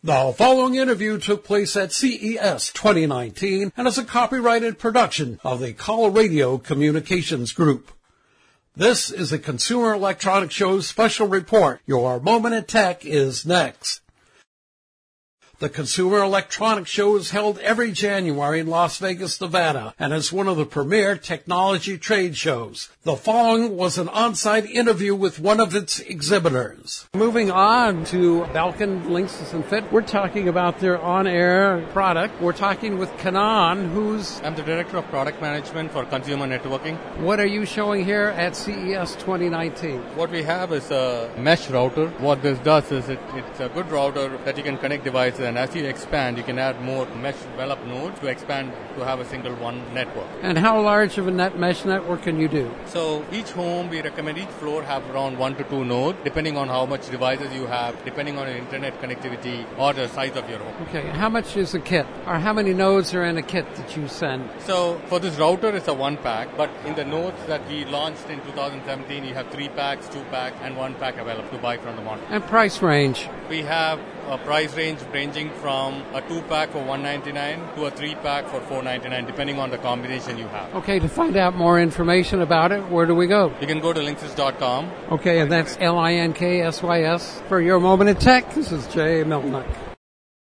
The following interview took place at CES 2019 and is a copyrighted production of the Call Radio Communications Group. This is the Consumer Electronics Show's special report. Your moment in tech is next. The Consumer Electronics Show is held every January in Las Vegas, Nevada, and is one of the premier technology trade shows. The following was an on-site interview with one of its exhibitors. Moving on to Belkin Linksys and Fit, we're talking about their on-air product. We're talking with Kanan, who's... I'm the Director of Product Management for Consumer Networking. What are you showing here at CES 2019? What we have is a mesh router. What this does is it, it's a good router that you can connect devices and as you expand, you can add more mesh Velop nodes to expand to have a single one network. And how large of a net mesh network can you do? So each home, we recommend each floor have around one to two nodes, depending on how much devices you have, depending on your internet connectivity or the size of your home. Okay, how much is a kit? Or how many nodes are in a kit that you send? So for this router, it's a one pack, but in the nodes that we launched in 2017, you have three packs, two packs, and one pack available to buy from the market. And price range? We have a price range ranging from a two pack for 199 to a three pack for 499 depending on the combination you have. Okay, to find out more information about it, where do we go? You can go to linksys.com. Okay, and that's L I N K S Y S. For your moment in tech, this is Jay Melnick.